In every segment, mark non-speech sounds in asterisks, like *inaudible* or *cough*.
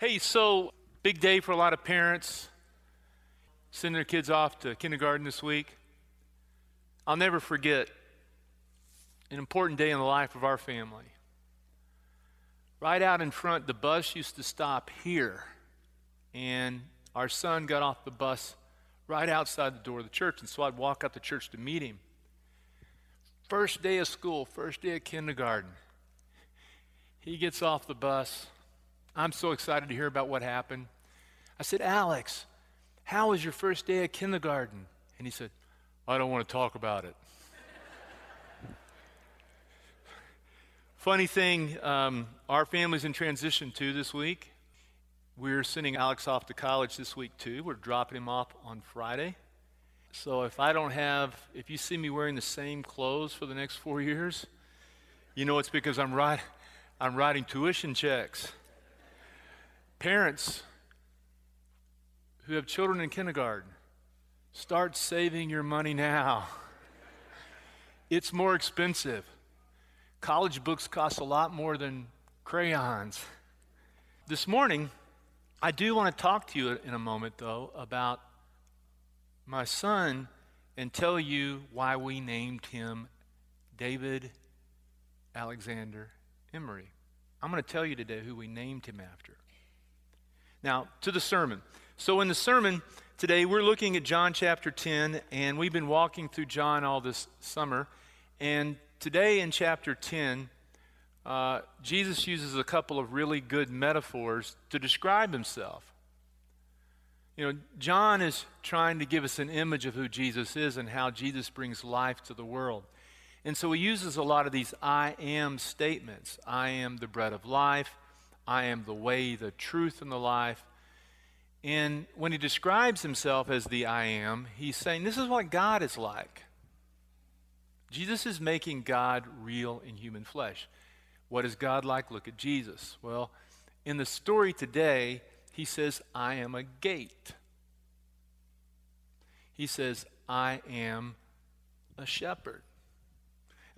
Hey, so big day for a lot of parents sending their kids off to kindergarten this week. I'll never forget an important day in the life of our family. Right out in front, the bus used to stop here, and our son got off the bus right outside the door of the church, and so I'd walk out the church to meet him. First day of school, first day of kindergarten. He gets off the bus. I'm so excited to hear about what happened. I said, Alex, how was your first day of kindergarten? And he said, I don't want to talk about it. *laughs* Funny thing, um, our family's in transition too this week. We're sending Alex off to college this week too. We're dropping him off on Friday. So if I don't have, if you see me wearing the same clothes for the next four years, you know it's because I'm right. I'm writing tuition checks. Parents who have children in kindergarten, start saving your money now. *laughs* It's more expensive. College books cost a lot more than crayons. This morning, I do want to talk to you in a moment, though, about my son and tell you why we named him David Alexander Emery. I'm going to tell you today who we named him after. Now, to the sermon. So, in the sermon today, we're looking at John chapter 10, and we've been walking through John all this summer. And today in chapter 10, uh, Jesus uses a couple of really good metaphors to describe himself. You know, John is trying to give us an image of who Jesus is and how Jesus brings life to the world. And so he uses a lot of these I am statements I am the bread of life, I am the way, the truth, and the life. And when he describes himself as the I am, he's saying this is what God is like. Jesus is making God real in human flesh. What is God like? Look at Jesus. Well, in the story today, he says, I am a gate. He says, I am a shepherd.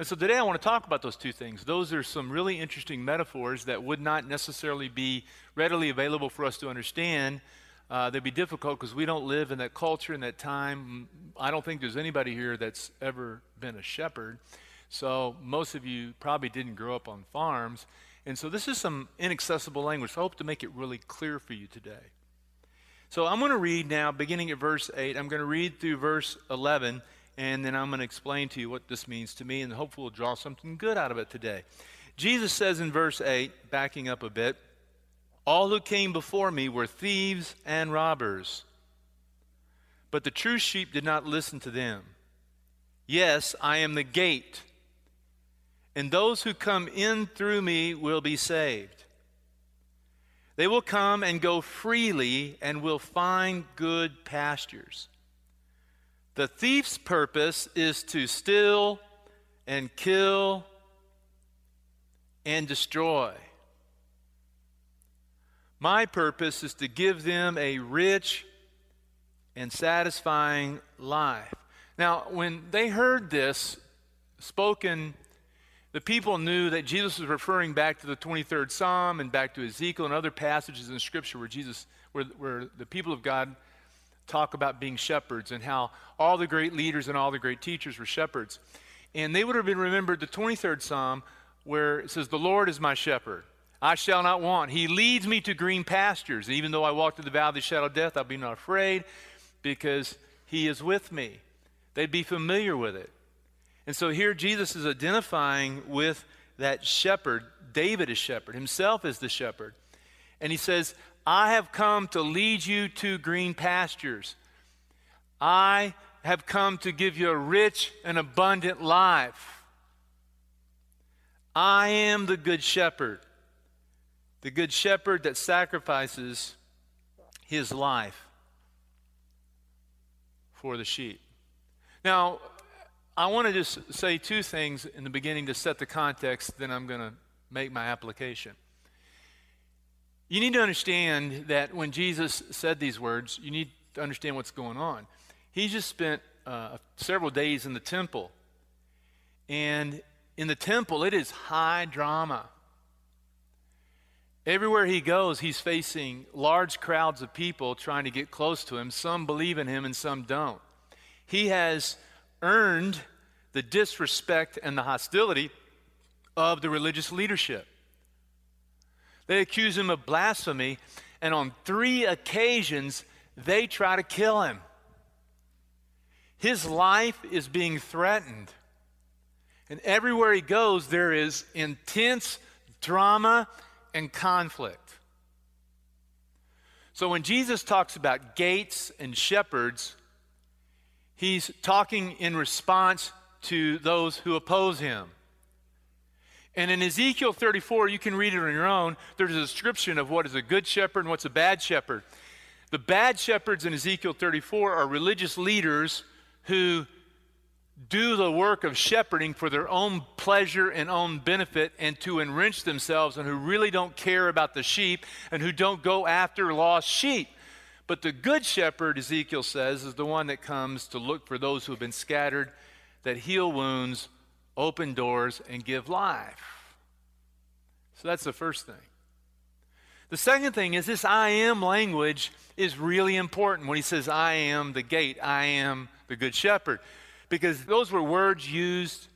And so today I want to talk about those two things. Those are some really interesting metaphors that would not necessarily be readily available for us to understand. Uh, they'd be difficult because we don't live in that culture in that time. I don't think there's anybody here that's ever been a shepherd. So most of you probably didn't grow up on farms. And so this is some inaccessible language. So I hope to make it really clear for you today. So I'm going to read now, beginning at verse 8. I'm going to read through verse 11 and then I'm going to explain to you what this means to me, and hopefully we'll draw something good out of it today. Jesus says in verse 8, backing up a bit, All who came before me were thieves and robbers, but the true sheep did not listen to them. Yes, I am the gate, and those who come in through me will be saved. They will come and go freely and will find good pastures. The thief's purpose is to steal and kill and destroy. My purpose is to give them a rich and satisfying life. Now, when they heard this spoken, the people knew that Jesus was referring back to the 23rd Psalm and back to Ezekiel and other passages in Scripture where Jesus, where, where the people of God talk about being shepherds and how all the great leaders and all the great teachers were shepherds. And they would have been remembered the 23rd Psalm where it says, The Lord is my shepherd. I shall not want. He leads me to green pastures. Even though I walk through the valley of the shadow of death, I'll be not afraid because he is with me. They'd be familiar with it. And so here Jesus is identifying with that shepherd. David is shepherd, himself is the shepherd. And he says, I have come to lead you to green pastures. I have come to give you a rich and abundant life. I am the good shepherd, the good shepherd that sacrifices his life for the sheep. Now, I want to just say two things in the beginning to set the context, then I'm going to make my application. You need to understand that when Jesus said these words, you need to understand what's going on. He just spent uh, several days in the temple. And in the temple, it is high drama. Everywhere he goes, he's facing large crowds of people trying to get close to him. Some believe in him and some don't. He has earned the disrespect and the hostility of the religious leadership. They accuse him of blasphemy, and on three occasions, they try to kill him. His life is being threatened. And everywhere he goes, there is intense drama and conflict. So when Jesus talks about gates and shepherds, he's talking in response to those who oppose him. And in Ezekiel 34, you can read it on your own, there's a description of what is a good shepherd and what's a bad shepherd. The bad shepherds in Ezekiel 34 are religious leaders who do the work of shepherding for their own pleasure and own benefit and to enrich themselves and who really don't care about the sheep and who don't go after lost sheep. But the good shepherd, Ezekiel says, is the one that comes to look for those who have been scattered, that heal wounds, open doors, and give life. So that's the first thing. The second thing is this I am language is really important when he says, I am the gate, I am the good shepherd because those were words used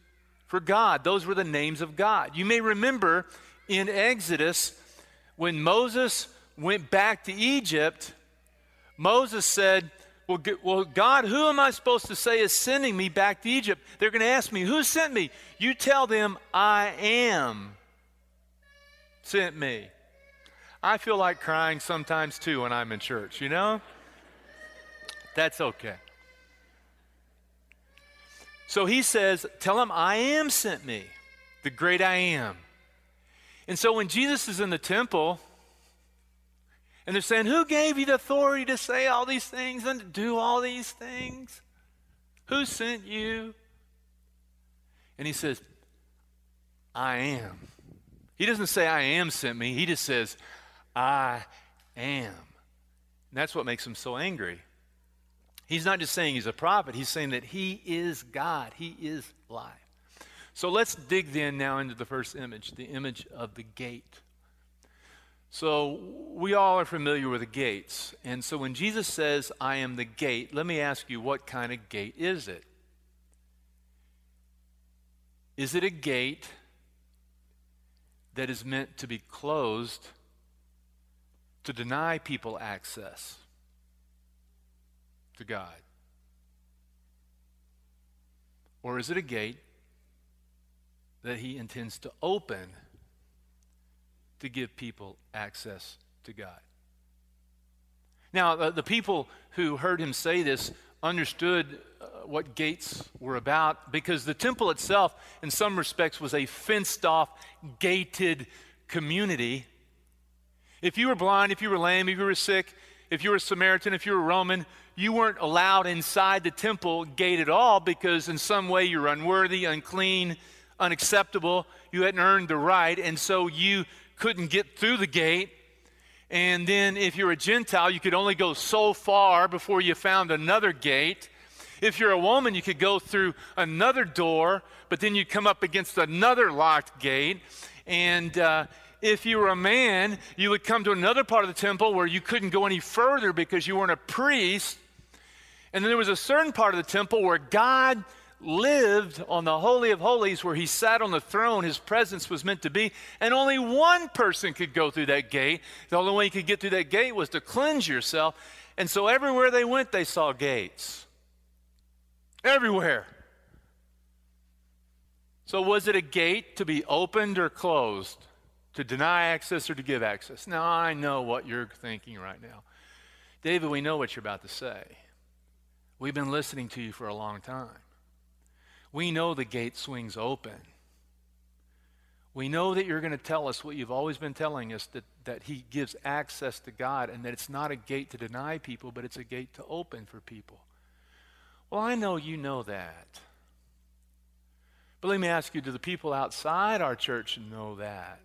for God. Those were the names of God. You may remember in Exodus when Moses went back to Egypt, Moses said, well, well, God, who am I supposed to say is sending me back to Egypt? They're going to ask me, Who sent me? You tell them, I am sent me. I feel like crying sometimes too when I'm in church, you know? That's okay. So he says, Tell him, I am sent me, the great I am. And so when Jesus is in the temple, and they're saying, Who gave you the authority to say all these things and to do all these things? Who sent you? And he says, I am. He doesn't say, I am sent me. He just says, I am. And that's what makes him so angry. He's not just saying he's a prophet, he's saying that he is God, he is life. So let's dig then now into the first image, the image of the gate. So we all are familiar with the gates. And so when Jesus says, I am the gate, let me ask you, what kind of gate is it? Is it a gate that is meant to be closed to deny people access? to God? Or is it a gate that he intends to open to give people access to God? Now, the, the people who heard him say this understood uh, what gates were about because the temple itself, in some respects, was a fenced off, gated community. If you were blind, if you were lame, if you were sick, if you were a Samaritan, if you were Roman, you weren't allowed inside the temple gate at all because in some way you're unworthy, unclean, unacceptable. You hadn't earned the right, and so you couldn't get through the gate. And then if you're a Gentile, you could only go so far before you found another gate. If you're a woman, you could go through another door, but then you'd come up against another locked gate. And uh, if you were a man, you would come to another part of the temple where you couldn't go any further because you weren't a priest. And then there was a certain part of the temple where God lived on the Holy of Holies, where he sat on the throne. His presence was meant to be. And only one person could go through that gate. The only way you could get through that gate was to cleanse yourself. And so everywhere they went, they saw gates. Everywhere. So was it a gate to be opened or closed? To deny access or to give access? Now, I know what you're thinking right now. David, we know what you're about to say. We've been listening to you for a long time. We know the gate swings open. We know that you're going to tell us what you've always been telling us that, that He gives access to God and that it's not a gate to deny people, but it's a gate to open for people. Well, I know you know that. But let me ask you do the people outside our church know that?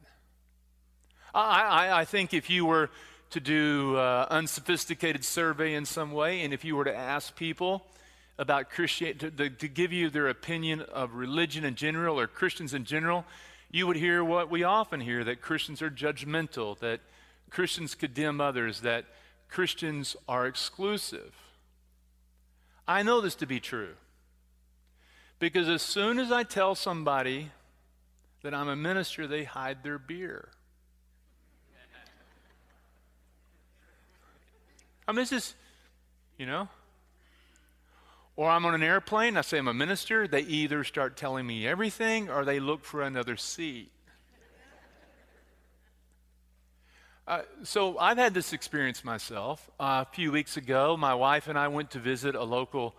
I, I, I think if you were to do uh, unsophisticated survey in some way, and if you were to ask people about Christianity, to, to, give you their opinion of religion in general or Christians in general, you would hear what we often hear that Christians are judgmental, that Christians condemn others, that Christians are exclusive. I know this to be true. Because as soon as I tell somebody that I'm a minister, they hide their beer. I mean, this is, you know. Or I'm on an airplane, I say I'm a minister, they either start telling me everything or they look for another seat. Uh, so I've had this experience myself. Uh, a few weeks ago, my wife and I went to visit a local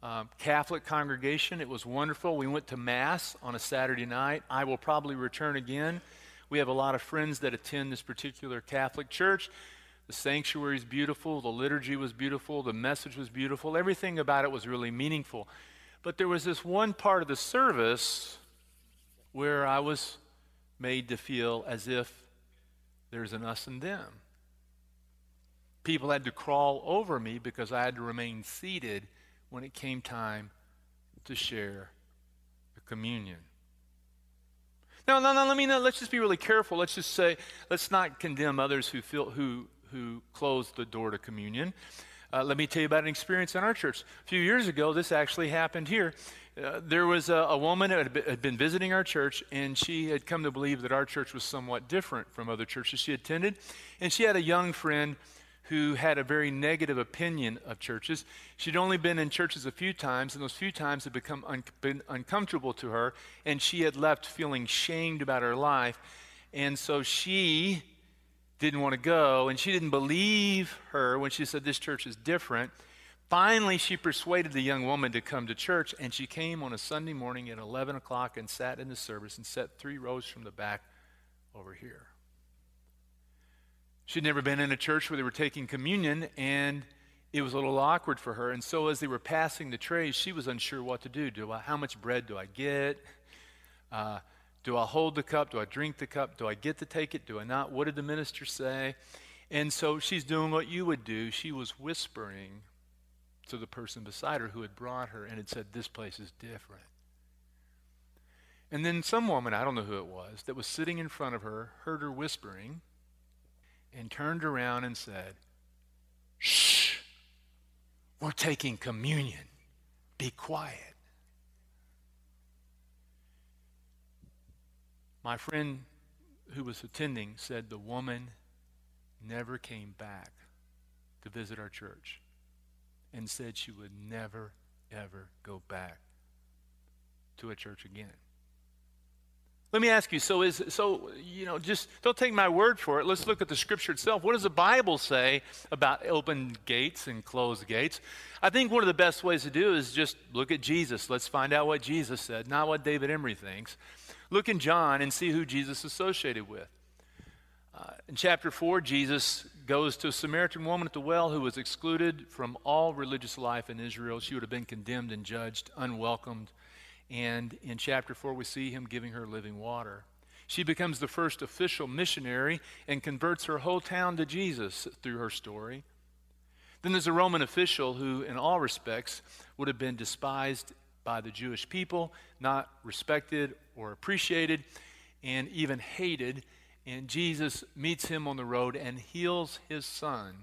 um, Catholic congregation. It was wonderful. We went to Mass on a Saturday night. I will probably return again. We have a lot of friends that attend this particular Catholic church. The sanctuary is beautiful, the liturgy was beautiful, the message was beautiful, everything about it was really meaningful. But there was this one part of the service where I was made to feel as if there's an us and them. People had to crawl over me because I had to remain seated when it came time to share the communion. Now, no, no, let me know. Let's just be really careful. Let's just say, let's not condemn others who feel who who closed the door to communion. Uh, let me tell you about an experience in our church. A few years ago, this actually happened here. Uh, there was a, a woman that had been visiting our church, and she had come to believe that our church was somewhat different from other churches she attended. And she had a young friend who had a very negative opinion of churches. She'd only been in churches a few times, and those few times had become un- been uncomfortable to her, and she had left feeling shamed about her life. And so she didn't want to go, and she didn't believe her when she said this church is different. Finally, she persuaded the young woman to come to church, and she came on a Sunday morning at 11 o'clock and sat in the service and sat three rows from the back over here. She'd never been in a church where they were taking communion, and it was a little awkward for her. And so, as they were passing the trays, she was unsure what to do. Do I, how much bread do I get? Uh, do I hold the cup? Do I drink the cup? Do I get to take it? Do I not? What did the minister say? And so she's doing what you would do. She was whispering to the person beside her who had brought her and had said, This place is different. And then some woman, I don't know who it was, that was sitting in front of her, heard her whispering and turned around and said, Shh, we're taking communion. Be quiet. My friend who was attending said the woman never came back to visit our church and said she would never, ever go back to a church again. Let me ask you, so is so you know, just don't take my word for it. Let's look at the scripture itself. What does the Bible say about open gates and closed gates? I think one of the best ways to do is just look at Jesus. Let's find out what Jesus said, not what David Emery thinks. Look in John and see who Jesus associated with. Uh, in chapter 4, Jesus goes to a Samaritan woman at the well who was excluded from all religious life in Israel. She would have been condemned and judged, unwelcomed and in chapter 4, we see him giving her living water. She becomes the first official missionary and converts her whole town to Jesus through her story. Then there's a Roman official who, in all respects, would have been despised by the Jewish people, not respected or appreciated, and even hated. And Jesus meets him on the road and heals his son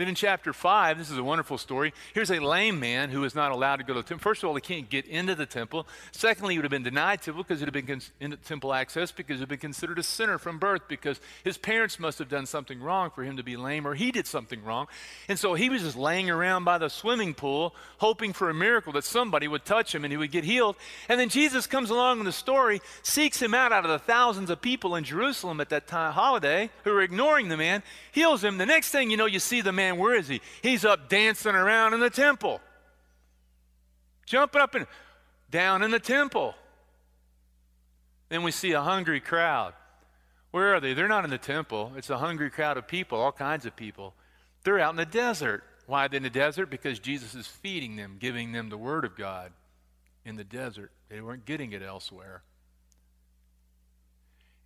then in chapter 5, this is a wonderful story. Here's a lame man who is not allowed to go to the temple. First of all, he can't get into the temple. Secondly, he would have been denied temple because he would have been con- temple access because he would have been considered a sinner from birth because his parents must have done something wrong for him to be lame or he did something wrong. And so he was just laying around by the swimming pool hoping for a miracle that somebody would touch him and he would get healed. And then Jesus comes along in the story, seeks him out out of the thousands of people in Jerusalem at that time, holiday who are ignoring the man, heals him. The next thing you know, you see the man man, where is he? He's up dancing around in the temple, jumping up and down in the temple. Then we see a hungry crowd. Where are they? They're not in the temple. It's a hungry crowd of people, all kinds of people. They're out in the desert. Why in the desert? Because Jesus is feeding them, giving them the Word of God in the desert. They weren't getting it elsewhere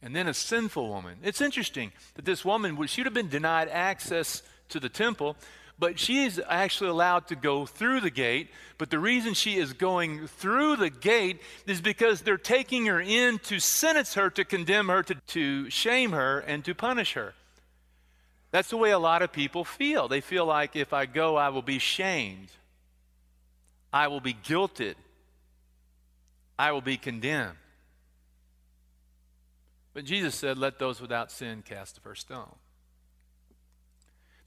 and then a sinful woman. It's interesting that this woman, she would have been denied access to the temple, but she is actually allowed to go through the gate. But the reason she is going through the gate is because they're taking her in to sentence her, to condemn her, to, to shame her, and to punish her. That's the way a lot of people feel. They feel like if I go, I will be shamed, I will be guilted, I will be condemned. But Jesus said, Let those without sin cast the first stone.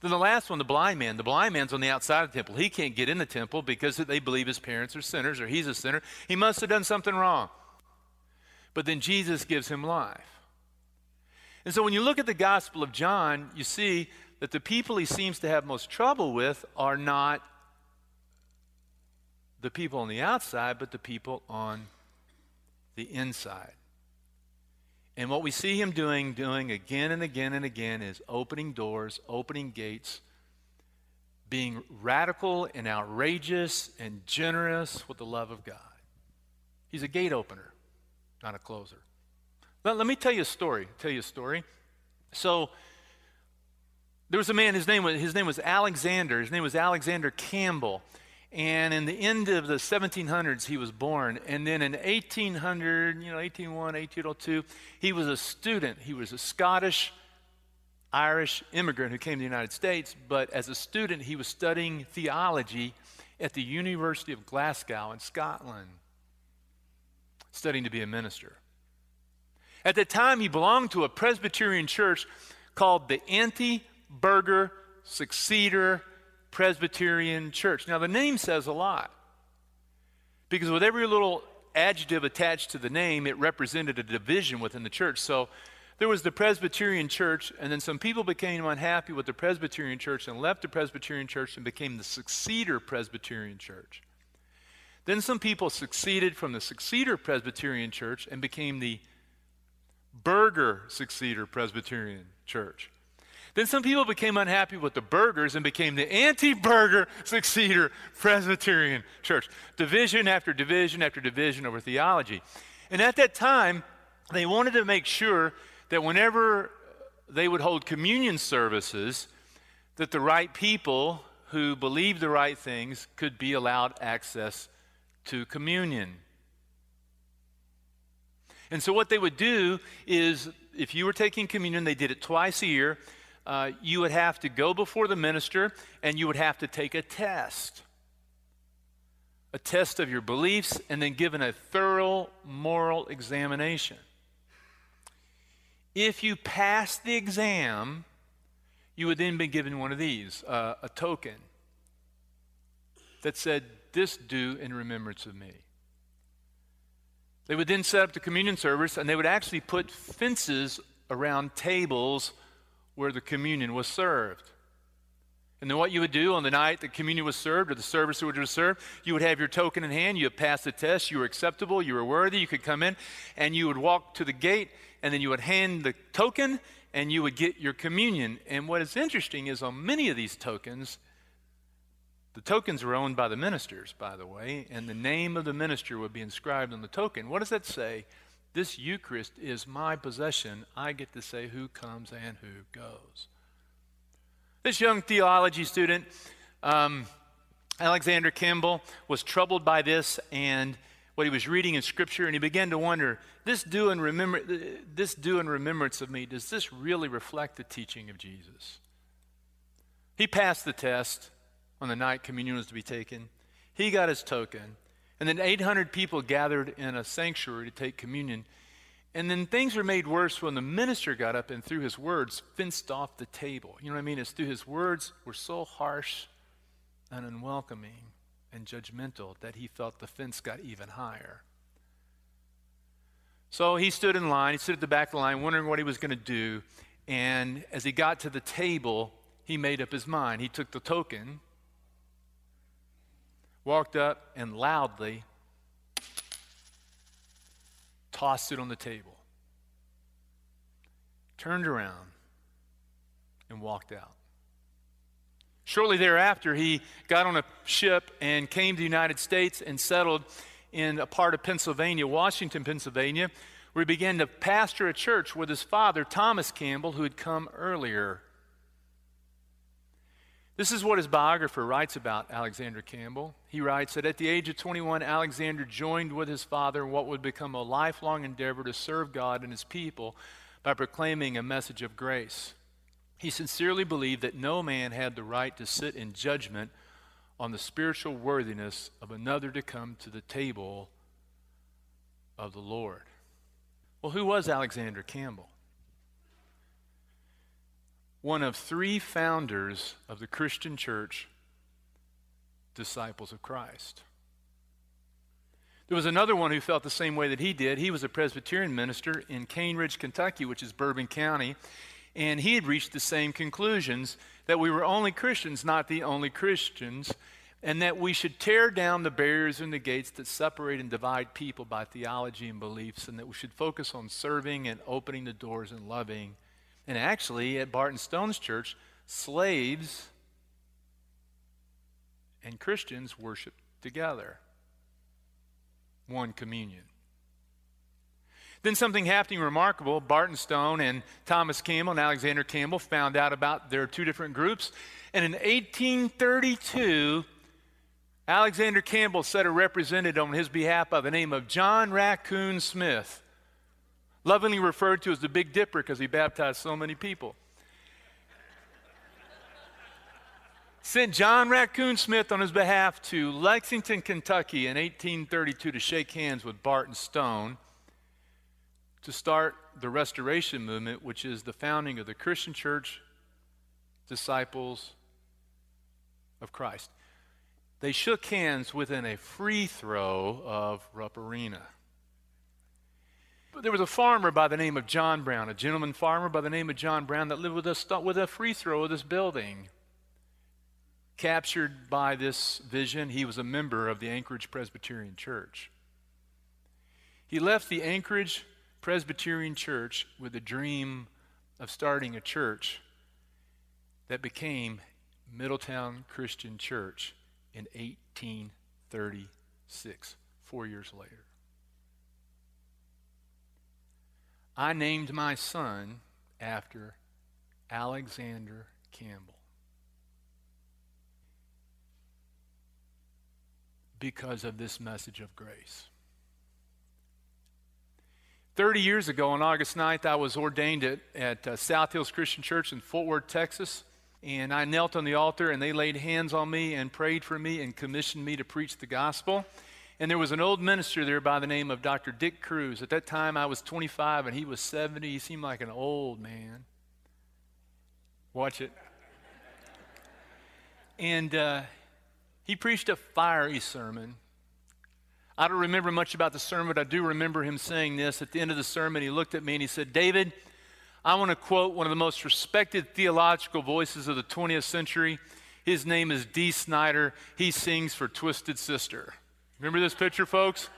Then the last one, the blind man. The blind man's on the outside of the temple. He can't get in the temple because they believe his parents are sinners or he's a sinner. He must have done something wrong. But then Jesus gives him life. And so when you look at the Gospel of John, you see that the people he seems to have most trouble with are not the people on the outside, but the people on the inside. And what we see him doing, doing again and again and again, is opening doors, opening gates, being radical and outrageous and generous with the love of God. He's a gate opener, not a closer. Let, me tell you a story. Tell you a story. So there was a man. His name was his name was Alexander. His name was Alexander Campbell. And in the end of the 1700s, he was born. And then in 1800, you know, 1801, 1802, he was a student. He was a Scottish, Irish immigrant who came to the United States. But as a student, he was studying theology at the University of Glasgow in Scotland, studying to be a minister. At the time, he belonged to a Presbyterian church called the Anti Burgher Successor Presbyterian Church. Now, the name says a lot because with every little adjective attached to the name, it represented a division within the church. So there was the Presbyterian Church, and then some people became unhappy with the Presbyterian Church and left the Presbyterian Church and became the Successor Presbyterian Church. Then some people succeeded from the Successor Presbyterian Church and became the Burgher Successor Presbyterian Church. Then some people became unhappy with the burghers and became the anti burgher *laughs* successor Presbyterian church. Division after division after division over theology. And at that time, they wanted to make sure that whenever they would hold communion services, that the right people who believed the right things could be allowed access to communion. And so, what they would do is, if you were taking communion, they did it twice a year uh, you would have to go before the minister and you would have to take a test a test of your beliefs and then given a thorough moral examination. If you pass the exam, you would then be given one of these uh, a token that said, This do in remembrance of me. They would then set up the communion service and they would actually put fences around tables where the communion was served. And then what you would do on the night the communion was served or the service which was served, you would have your token in hand. You had passed the test. You were acceptable. You were worthy. You could come in and you would walk to the gate and then you would hand the token and you would get your communion. And what is interesting is on many of these tokens, the tokens were owned by the ministers, by the way, and the name of the minister would be inscribed on the token. What does that say? This Eucharist is my possession. I get to say who comes and who goes. This young theology student, um, Alexander Campbell, was troubled by this and what he was reading in Scripture, and he began to wonder: this do in remember, this do in remembrance of me. Does this really reflect the teaching of Jesus? He passed the test on the night communion was to be taken. He got his token. And then 800 people gathered in a sanctuary to take communion. And then things were made worse when the minister got up and through his words fenced off the table. You know what I mean? It's through his words were so harsh and unwelcoming and judgmental that he felt the fence got even higher. So he stood in line, he stood at the back of the line, wondering what he was going to do. And as he got to the table, he made up his mind. He took the token walked up and loudly tossed it on the table, turned around, and walked out. Shortly thereafter, he got on a ship and came to the United States and settled in a part of Pennsylvania, Washington, Pennsylvania, where he began to pastor a church with his father, Thomas Campbell, who had come earlier This is what his biographer writes about Alexander Campbell. He writes that at the age of 21, Alexander joined with his father in what would become a lifelong endeavor to serve God and his people by proclaiming a message of grace. He sincerely believed that no man had the right to sit in judgment on the spiritual worthiness of another to come to the table of the Lord. Well, who was Alexander Campbell? One of three founders of the Christian church, disciples of Christ. There was another one who felt the same way that he did. He was a Presbyterian minister in Cane Ridge, Kentucky, which is Bourbon County, and he had reached the same conclusions that we were only Christians, not the only Christians, and that we should tear down the barriers and the gates that separate and divide people by theology and beliefs, and that we should focus on serving and opening the doors and loving. And actually, at Barton Stone's church, slaves and Christians worship together. One communion. Then something happening remarkable. Barton Stone and Thomas Campbell and Alexander Campbell found out about their two different groups. And in 1832, Alexander Campbell set a representative on his behalf by the name of John Raccoon Smith, lovingly referred to as the Big Dipper because he baptized so many people. Sent John Raccoon Smith on his behalf to Lexington, Kentucky in 1832 to shake hands with Barton Stone to start the Restoration Movement, which is the founding of the Christian Church Disciples of Christ. They shook hands within a free throw of Rupp Arena. There was a farmer by the name of John Brown, a gentleman farmer by the name of John Brown that lived with us with a free throw of this building. Captured by this vision, he was a member of the Anchorage Presbyterian Church. He left the Anchorage Presbyterian Church with a dream of starting a church that became Middletown Christian Church in 1836, four years later. I named my son after Alexander Campbell because of this message of grace. 30 years ago, on August 9th, I was ordained at, at uh, South Hills Christian Church in Fort Worth, Texas. And I knelt on the altar and they laid hands on me and prayed for me and commissioned me to preach the gospel. And there was an old minister there by the name of Dr. Dick Cruz. At that time, I was 25 and he was 70. He seemed like an old man. Watch it. And uh, he preached a fiery sermon. I don't remember much about the sermon, but I do remember him saying this. At the end of the sermon, he looked at me and he said, David, I want to quote one of the most respected theological voices of the 20th century. His name is Dee Snider. He sings for Twisted Sister. Remember this picture, folks?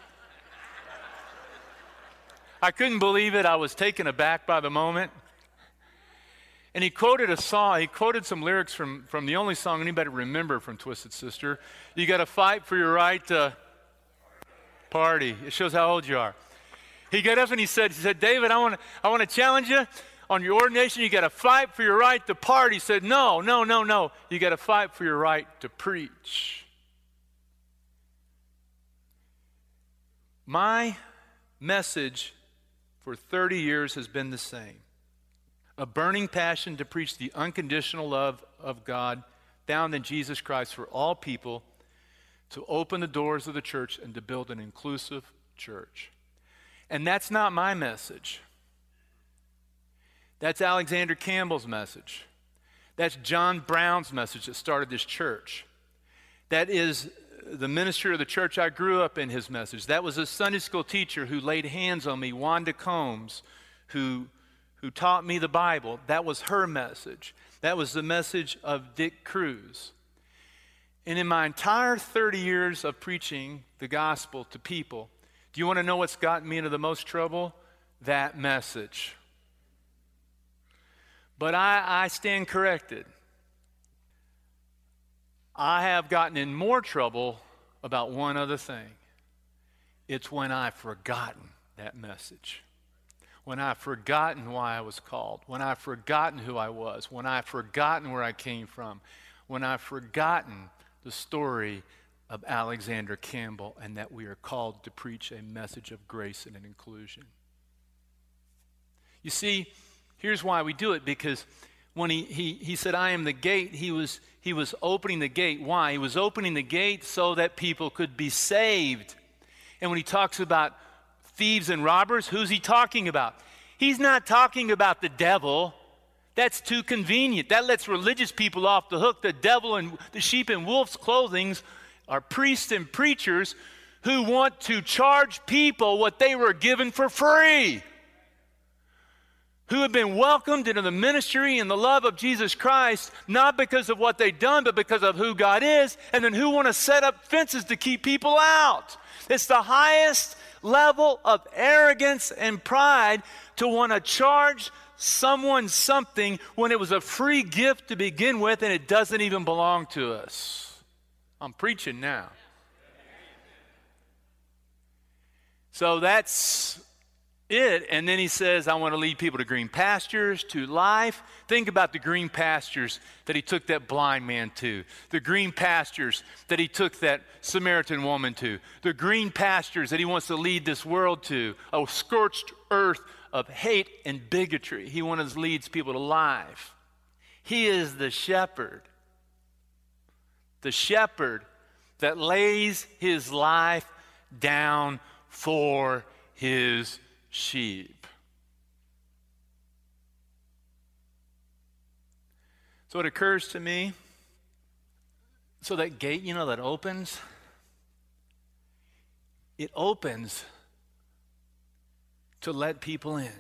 I couldn't believe it. I was taken aback by the moment. And he quoted a song, he quoted some lyrics from, from the only song anybody remember from Twisted Sister. You got to fight for your right to party. It shows how old you are. He got up and he said, he said, David, I want to I want to challenge you on your ordination, you got to fight for your right to party. He said, No, no, no, no. You got to fight for your right to preach. My message for 30 years has been the same a burning passion to preach the unconditional love of God found in Jesus Christ for all people, to open the doors of the church and to build an inclusive church. And that's not my message. That's Alexander Campbell's message. That's John Brown's message that started this church. That is the minister of the church I grew up in, his message. That was a Sunday school teacher who laid hands on me, Wanda Combs, who, who taught me the Bible. That was her message. That was the message of Dick Cruz. And in my entire 30 years of preaching the gospel to people, do you want to know what's gotten me into the most trouble? That message. But I, I stand corrected. I have gotten in more trouble about one other thing. It's when I've forgotten that message. When I've forgotten why I was called. When I've forgotten who I was. When I've forgotten where I came from. when I've forgotten the story of Alexander Campbell and that we are called to preach a message of grace and inclusion. You see, here's why we do it because when he, he, he said, I am the gate, he was, he was opening the gate. Why? He was opening the gate so that people could be saved. And when he talks about thieves and robbers, who's he talking about? He's not talking about the devil. That's too convenient. That lets religious people off the hook. The devil and the sheep in wolf's clothing are priests and preachers who want to charge people what they were given for free who have been welcomed into the ministry and the love of Jesus Christ, not because of what they've done, but because of who God is, and then who want to set up fences to keep people out. It's the highest level of arrogance and pride to want to charge someone something when it was a free gift to begin with and it doesn't even belong to us. I'm preaching now. So that's it. And then he says, I want to lead people to green pastures, to life. Think about the green pastures that he took that blind man to, the green pastures that he took that Samaritan woman to, the green pastures that he wants to lead this world to, a scorched earth of hate and bigotry. He wants to lead people to life. He is the shepherd, the shepherd that lays his life down for his sheep. So it occurs to me so that gate, you know, that opens, it opens to let people in.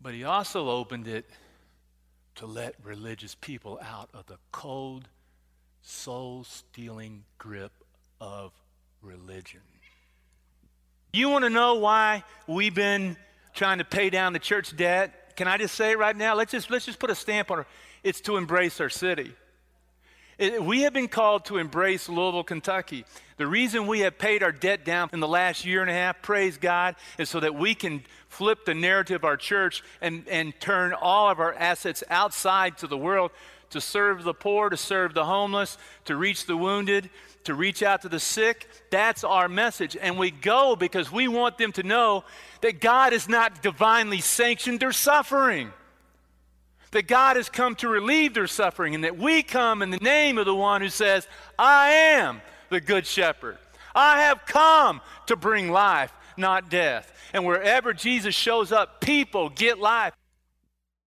But he also opened it to let religious people out of the cold, soul stealing grip of religion. You want to know why we've been trying to pay down the church debt? Can I just say right now? Let's just, let's just put a stamp on it. It's to embrace our city. It, we have been called to embrace Louisville, Kentucky. The reason we have paid our debt down in the last year and a half, praise God, is so that we can flip the narrative of our church and, and turn all of our assets outside to the world to serve the poor, to serve the homeless, to reach the wounded, to reach out to the sick. That's our message. And we go because we want them to know that God has not divinely sanctioned their suffering, that God has come to relieve their suffering, and that we come in the name of the one who says, I am the good shepherd. I have come to bring life, not death. And wherever Jesus shows up, people get life.